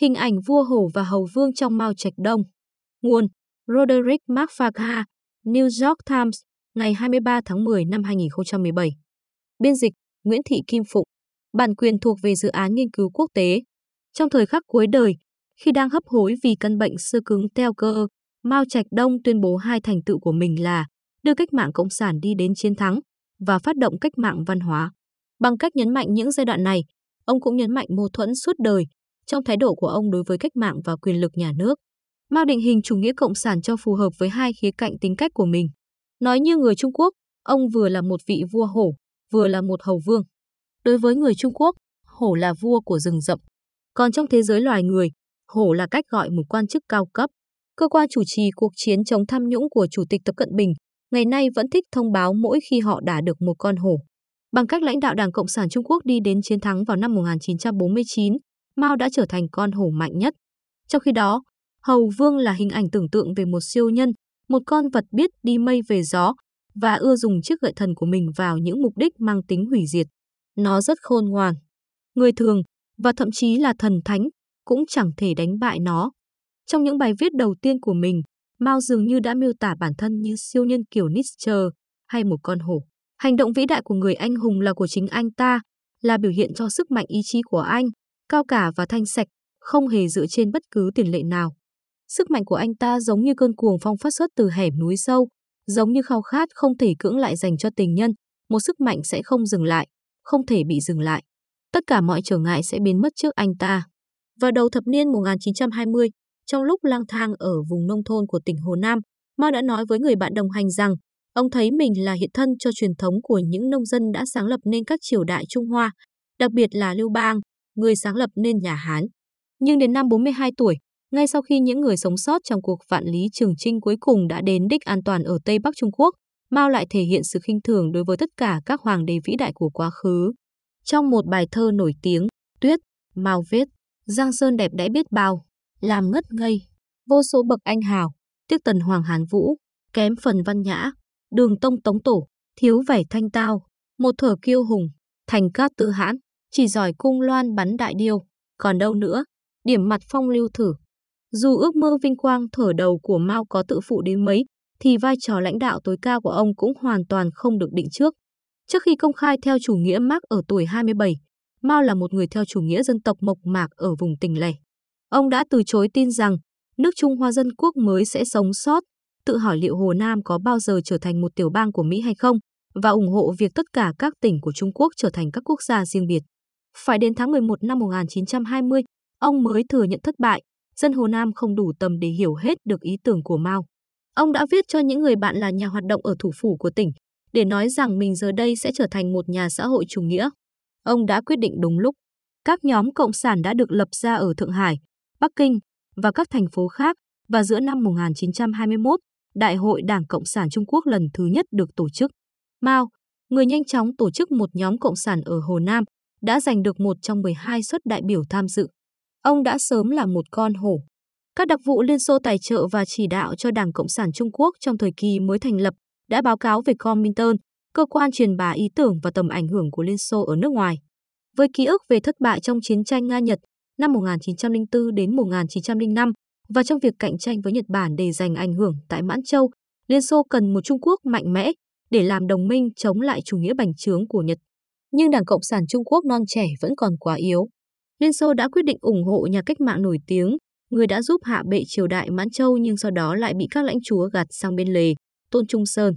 Hình ảnh vua hổ và hầu vương trong Mao Trạch Đông. Nguồn Roderick McFarka, New York Times, ngày 23 tháng 10 năm 2017. Biên dịch Nguyễn Thị Kim Phụng. Bản quyền thuộc về dự án nghiên cứu quốc tế. Trong thời khắc cuối đời, khi đang hấp hối vì căn bệnh sơ cứng teo cơ, Mao Trạch Đông tuyên bố hai thành tựu của mình là đưa cách mạng cộng sản đi đến chiến thắng và phát động cách mạng văn hóa. Bằng cách nhấn mạnh những giai đoạn này, ông cũng nhấn mạnh mâu thuẫn suốt đời trong thái độ của ông đối với cách mạng và quyền lực nhà nước. Mao định hình chủ nghĩa cộng sản cho phù hợp với hai khía cạnh tính cách của mình. Nói như người Trung Quốc, ông vừa là một vị vua hổ, vừa là một hầu vương. Đối với người Trung Quốc, hổ là vua của rừng rậm. Còn trong thế giới loài người, hổ là cách gọi một quan chức cao cấp. Cơ quan chủ trì cuộc chiến chống tham nhũng của Chủ tịch Tập Cận Bình ngày nay vẫn thích thông báo mỗi khi họ đả được một con hổ. Bằng cách lãnh đạo Đảng Cộng sản Trung Quốc đi đến chiến thắng vào năm 1949, Mao đã trở thành con hổ mạnh nhất. Trong khi đó, Hầu Vương là hình ảnh tưởng tượng về một siêu nhân, một con vật biết đi mây về gió và ưa dùng chiếc gậy thần của mình vào những mục đích mang tính hủy diệt. Nó rất khôn ngoan. Người thường, và thậm chí là thần thánh, cũng chẳng thể đánh bại nó. Trong những bài viết đầu tiên của mình, Mao dường như đã miêu tả bản thân như siêu nhân kiểu Nietzsche hay một con hổ. Hành động vĩ đại của người anh hùng là của chính anh ta, là biểu hiện cho sức mạnh ý chí của anh, cao cả và thanh sạch, không hề dựa trên bất cứ tiền lệ nào. Sức mạnh của anh ta giống như cơn cuồng phong phát xuất từ hẻm núi sâu, giống như khao khát không thể cưỡng lại dành cho tình nhân, một sức mạnh sẽ không dừng lại, không thể bị dừng lại. Tất cả mọi trở ngại sẽ biến mất trước anh ta. Vào đầu thập niên 1920, trong lúc lang thang ở vùng nông thôn của tỉnh Hồ Nam, Mao đã nói với người bạn đồng hành rằng ông thấy mình là hiện thân cho truyền thống của những nông dân đã sáng lập nên các triều đại Trung Hoa, đặc biệt là Lưu Bang, người sáng lập nên nhà Hán. Nhưng đến năm 42 tuổi, ngay sau khi những người sống sót trong cuộc vạn lý trường trinh cuối cùng đã đến đích an toàn ở Tây Bắc Trung Quốc, Mao lại thể hiện sự khinh thường đối với tất cả các hoàng đế vĩ đại của quá khứ. Trong một bài thơ nổi tiếng, Tuyết, Mao viết, Giang Sơn đẹp đẽ biết bao, làm ngất ngây, vô số bậc anh hào, tiếc tần hoàng hán vũ, kém phần văn nhã, đường tông tống tổ, thiếu vẻ thanh tao, một thở kiêu hùng, thành cát tự hãn, chỉ giỏi cung loan bắn đại điêu, còn đâu nữa, điểm mặt phong lưu thử. Dù ước mơ vinh quang thở đầu của Mao có tự phụ đến mấy, thì vai trò lãnh đạo tối cao của ông cũng hoàn toàn không được định trước. Trước khi công khai theo chủ nghĩa Marx ở tuổi 27, Mao là một người theo chủ nghĩa dân tộc mộc mạc ở vùng tỉnh lẻ. Ông đã từ chối tin rằng nước Trung Hoa Dân Quốc mới sẽ sống sót, tự hỏi liệu Hồ Nam có bao giờ trở thành một tiểu bang của Mỹ hay không, và ủng hộ việc tất cả các tỉnh của Trung Quốc trở thành các quốc gia riêng biệt. Phải đến tháng 11 năm 1920, ông mới thừa nhận thất bại, dân Hồ Nam không đủ tầm để hiểu hết được ý tưởng của Mao. Ông đã viết cho những người bạn là nhà hoạt động ở thủ phủ của tỉnh, để nói rằng mình giờ đây sẽ trở thành một nhà xã hội chủ nghĩa. Ông đã quyết định đúng lúc. Các nhóm cộng sản đã được lập ra ở Thượng Hải, Bắc Kinh và các thành phố khác và giữa năm 1921, Đại hội Đảng Cộng sản Trung Quốc lần thứ nhất được tổ chức. Mao, người nhanh chóng tổ chức một nhóm cộng sản ở Hồ Nam, đã giành được một trong 12 suất đại biểu tham dự. Ông đã sớm là một con hổ. Các đặc vụ Liên Xô tài trợ và chỉ đạo cho Đảng Cộng sản Trung Quốc trong thời kỳ mới thành lập đã báo cáo về Comintern, cơ quan truyền bá ý tưởng và tầm ảnh hưởng của Liên Xô ở nước ngoài. Với ký ức về thất bại trong chiến tranh Nga-Nhật năm 1904 đến 1905 và trong việc cạnh tranh với Nhật Bản để giành ảnh hưởng tại Mãn Châu, Liên Xô cần một Trung Quốc mạnh mẽ để làm đồng minh chống lại chủ nghĩa bành trướng của Nhật. Nhưng Đảng Cộng sản Trung Quốc non trẻ vẫn còn quá yếu. Liên Xô đã quyết định ủng hộ nhà cách mạng nổi tiếng, người đã giúp hạ bệ triều đại Mãn Châu nhưng sau đó lại bị các lãnh chúa gạt sang bên lề, Tôn Trung Sơn.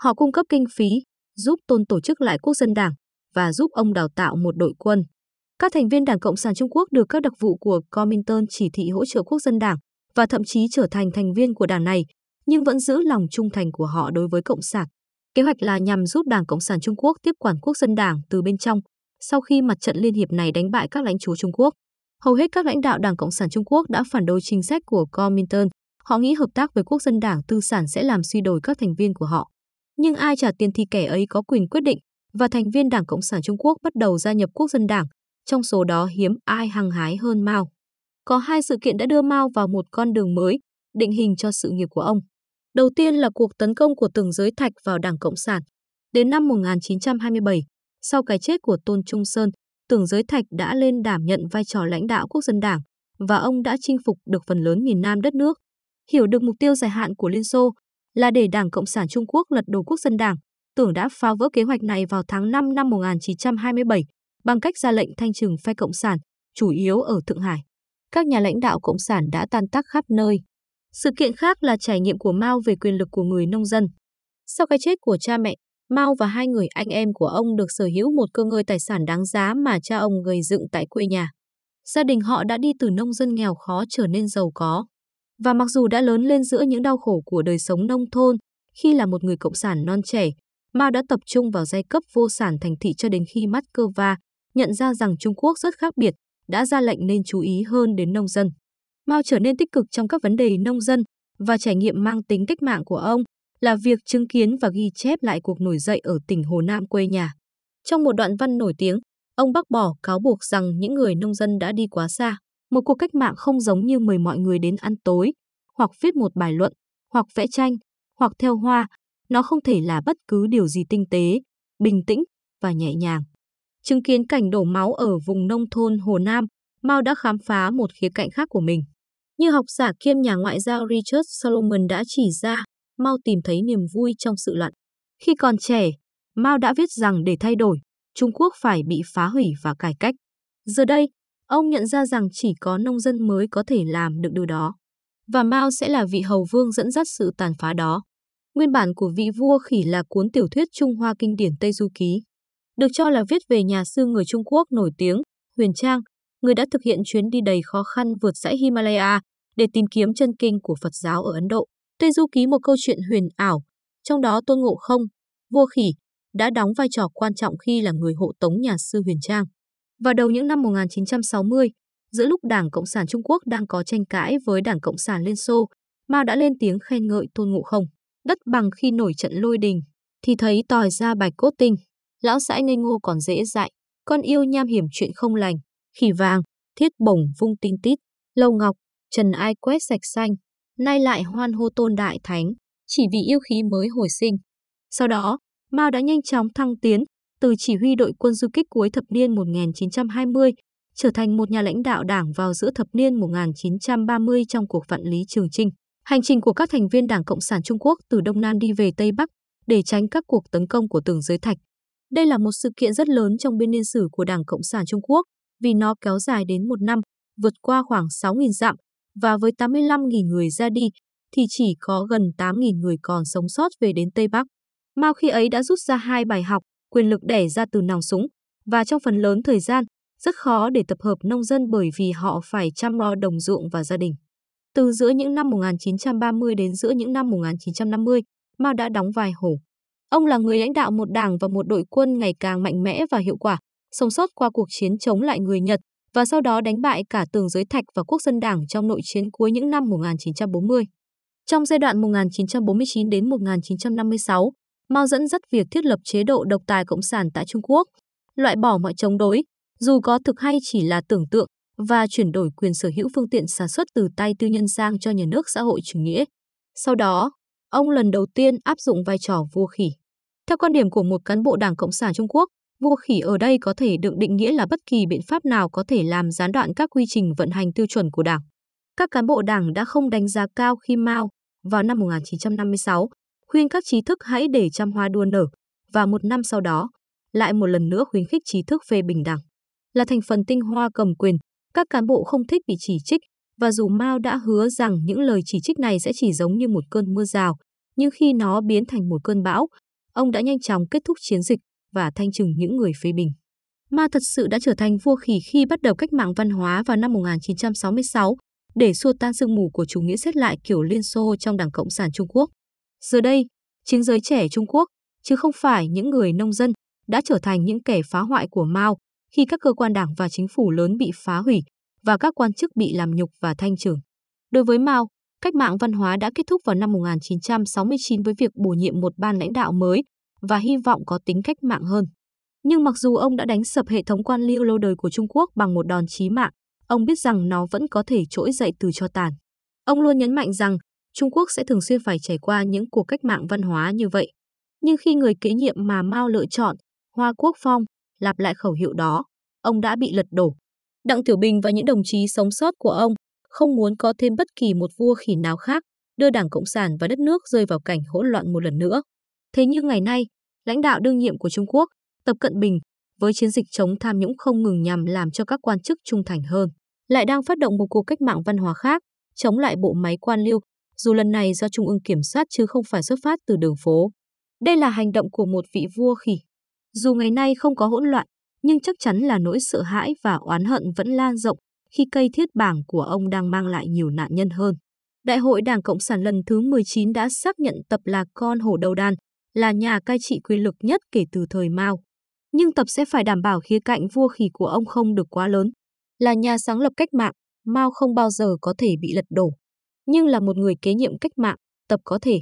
Họ cung cấp kinh phí, giúp Tôn tổ chức lại quốc dân đảng và giúp ông đào tạo một đội quân. Các thành viên Đảng Cộng sản Trung Quốc được các đặc vụ của Comintern chỉ thị hỗ trợ quốc dân đảng và thậm chí trở thành thành viên của đảng này, nhưng vẫn giữ lòng trung thành của họ đối với Cộng sản. Kế hoạch là nhằm giúp Đảng Cộng sản Trung Quốc tiếp quản quốc dân đảng từ bên trong, sau khi mặt trận liên hiệp này đánh bại các lãnh chúa Trung Quốc. Hầu hết các lãnh đạo Đảng Cộng sản Trung Quốc đã phản đối chính sách của Comintern. Họ nghĩ hợp tác với quốc dân đảng tư sản sẽ làm suy đổi các thành viên của họ. Nhưng ai trả tiền thì kẻ ấy có quyền quyết định, và thành viên Đảng Cộng sản Trung Quốc bắt đầu gia nhập quốc dân đảng, trong số đó hiếm ai hăng hái hơn Mao. Có hai sự kiện đã đưa Mao vào một con đường mới, định hình cho sự nghiệp của ông. Đầu tiên là cuộc tấn công của Tưởng Giới Thạch vào Đảng Cộng sản. Đến năm 1927, sau cái chết của Tôn Trung Sơn, Tưởng Giới Thạch đã lên đảm nhận vai trò lãnh đạo quốc dân đảng và ông đã chinh phục được phần lớn miền Nam đất nước. Hiểu được mục tiêu dài hạn của Liên Xô là để Đảng Cộng sản Trung Quốc lật đổ quốc dân đảng, tưởng đã phá vỡ kế hoạch này vào tháng 5 năm 1927 bằng cách ra lệnh thanh trừng phe Cộng sản, chủ yếu ở Thượng Hải. Các nhà lãnh đạo Cộng sản đã tan tác khắp nơi. Sự kiện khác là trải nghiệm của Mao về quyền lực của người nông dân. Sau cái chết của cha mẹ, Mao và hai người anh em của ông được sở hữu một cơ ngơi tài sản đáng giá mà cha ông gây dựng tại quê nhà. Gia đình họ đã đi từ nông dân nghèo khó trở nên giàu có. Và mặc dù đã lớn lên giữa những đau khổ của đời sống nông thôn, khi là một người cộng sản non trẻ, Mao đã tập trung vào giai cấp vô sản thành thị cho đến khi mắt cơ va, nhận ra rằng Trung Quốc rất khác biệt, đã ra lệnh nên chú ý hơn đến nông dân. Mao trở nên tích cực trong các vấn đề nông dân và trải nghiệm mang tính cách mạng của ông là việc chứng kiến và ghi chép lại cuộc nổi dậy ở tỉnh Hồ Nam quê nhà. Trong một đoạn văn nổi tiếng, ông bác bỏ cáo buộc rằng những người nông dân đã đi quá xa. Một cuộc cách mạng không giống như mời mọi người đến ăn tối, hoặc viết một bài luận, hoặc vẽ tranh, hoặc theo hoa. Nó không thể là bất cứ điều gì tinh tế, bình tĩnh và nhẹ nhàng. Chứng kiến cảnh đổ máu ở vùng nông thôn Hồ Nam, Mao đã khám phá một khía cạnh khác của mình. Như học giả kiêm nhà ngoại giao Richard Solomon đã chỉ ra, Mao tìm thấy niềm vui trong sự loạn. Khi còn trẻ, Mao đã viết rằng để thay đổi, Trung Quốc phải bị phá hủy và cải cách. Giờ đây, ông nhận ra rằng chỉ có nông dân mới có thể làm được điều đó. Và Mao sẽ là vị hầu vương dẫn dắt sự tàn phá đó. Nguyên bản của vị vua khỉ là cuốn tiểu thuyết Trung Hoa kinh điển Tây Du Ký. Được cho là viết về nhà sư người Trung Quốc nổi tiếng, Huyền Trang, người đã thực hiện chuyến đi đầy khó khăn vượt dãy Himalaya để tìm kiếm chân kinh của Phật giáo ở Ấn Độ. Tây Du Ký một câu chuyện huyền ảo, trong đó Tôn Ngộ Không, vua khỉ, đã đóng vai trò quan trọng khi là người hộ tống nhà sư Huyền Trang. Vào đầu những năm 1960, giữa lúc Đảng Cộng sản Trung Quốc đang có tranh cãi với Đảng Cộng sản Liên Xô, Mao đã lên tiếng khen ngợi Tôn Ngộ Không. Đất bằng khi nổi trận lôi đình, thì thấy tòi ra bạch cốt tinh. Lão sãi ngây ngô còn dễ dại, con yêu nham hiểm chuyện không lành, khỉ vàng, thiết bổng vung tinh tít, lâu ngọc, trần ai quét sạch xanh, nay lại hoan hô tôn đại thánh, chỉ vì yêu khí mới hồi sinh. Sau đó, Mao đã nhanh chóng thăng tiến, từ chỉ huy đội quân du kích cuối thập niên 1920, trở thành một nhà lãnh đạo đảng vào giữa thập niên 1930 trong cuộc vạn lý Trường Trinh. Hành trình của các thành viên Đảng Cộng sản Trung Quốc từ Đông Nam đi về Tây Bắc để tránh các cuộc tấn công của tường giới thạch. Đây là một sự kiện rất lớn trong biên niên sử của Đảng Cộng sản Trung Quốc vì nó kéo dài đến một năm, vượt qua khoảng 6.000 dặm và với 85.000 người ra đi thì chỉ có gần 8.000 người còn sống sót về đến Tây Bắc. Mao khi ấy đã rút ra hai bài học, quyền lực đẻ ra từ nòng súng và trong phần lớn thời gian, rất khó để tập hợp nông dân bởi vì họ phải chăm lo đồng ruộng và gia đình. Từ giữa những năm 1930 đến giữa những năm 1950, Mao đã đóng vai hổ. Ông là người lãnh đạo một đảng và một đội quân ngày càng mạnh mẽ và hiệu quả, sống sót qua cuộc chiến chống lại người Nhật và sau đó đánh bại cả tường giới thạch và quốc dân đảng trong nội chiến cuối những năm 1940. Trong giai đoạn 1949 đến 1956, Mao dẫn dắt việc thiết lập chế độ độc tài cộng sản tại Trung Quốc, loại bỏ mọi chống đối, dù có thực hay chỉ là tưởng tượng, và chuyển đổi quyền sở hữu phương tiện sản xuất từ tay tư nhân sang cho nhà nước xã hội chủ nghĩa. Sau đó, ông lần đầu tiên áp dụng vai trò vua khỉ. Theo quan điểm của một cán bộ Đảng Cộng sản Trung Quốc, vua khỉ ở đây có thể được định nghĩa là bất kỳ biện pháp nào có thể làm gián đoạn các quy trình vận hành tiêu chuẩn của Đảng. Các cán bộ Đảng đã không đánh giá cao khi Mao, vào năm 1956, khuyên các trí thức hãy để trăm hoa đua nở, và một năm sau đó, lại một lần nữa khuyến khích trí thức phê bình đảng Là thành phần tinh hoa cầm quyền, các cán bộ không thích bị chỉ trích, và dù Mao đã hứa rằng những lời chỉ trích này sẽ chỉ giống như một cơn mưa rào, nhưng khi nó biến thành một cơn bão, ông đã nhanh chóng kết thúc chiến dịch và thanh trừng những người phê bình. Mao thật sự đã trở thành vua khỉ khi bắt đầu cách mạng văn hóa vào năm 1966 để xua tan sương mù của chủ nghĩa xét lại kiểu Liên Xô trong Đảng Cộng sản Trung Quốc. Giờ đây, chính giới trẻ Trung Quốc, chứ không phải những người nông dân, đã trở thành những kẻ phá hoại của Mao khi các cơ quan đảng và chính phủ lớn bị phá hủy và các quan chức bị làm nhục và thanh trừng. Đối với Mao, cách mạng văn hóa đã kết thúc vào năm 1969 với việc bổ nhiệm một ban lãnh đạo mới và hy vọng có tính cách mạng hơn. Nhưng mặc dù ông đã đánh sập hệ thống quan liêu lâu đời của Trung Quốc bằng một đòn chí mạng, ông biết rằng nó vẫn có thể trỗi dậy từ cho tàn. Ông luôn nhấn mạnh rằng Trung Quốc sẽ thường xuyên phải trải qua những cuộc cách mạng văn hóa như vậy. Nhưng khi người kế nhiệm mà Mao lựa chọn, Hoa Quốc Phong, lặp lại khẩu hiệu đó, ông đã bị lật đổ. Đặng Tiểu Bình và những đồng chí sống sót của ông không muốn có thêm bất kỳ một vua khỉ nào khác đưa Đảng Cộng sản và đất nước rơi vào cảnh hỗn loạn một lần nữa. Thế nhưng ngày nay, lãnh đạo đương nhiệm của Trung Quốc, Tập Cận Bình, với chiến dịch chống tham nhũng không ngừng nhằm làm cho các quan chức trung thành hơn, lại đang phát động một cuộc cách mạng văn hóa khác, chống lại bộ máy quan liêu, dù lần này do Trung ương kiểm soát chứ không phải xuất phát từ đường phố. Đây là hành động của một vị vua khỉ. Dù ngày nay không có hỗn loạn, nhưng chắc chắn là nỗi sợ hãi và oán hận vẫn lan rộng khi cây thiết bảng của ông đang mang lại nhiều nạn nhân hơn. Đại hội Đảng Cộng sản lần thứ 19 đã xác nhận Tập là con hổ đầu đàn, là nhà cai trị quyền lực nhất kể từ thời Mao. Nhưng Tập sẽ phải đảm bảo khía cạnh vua khỉ của ông không được quá lớn. Là nhà sáng lập cách mạng, Mao không bao giờ có thể bị lật đổ. Nhưng là một người kế nhiệm cách mạng, Tập có thể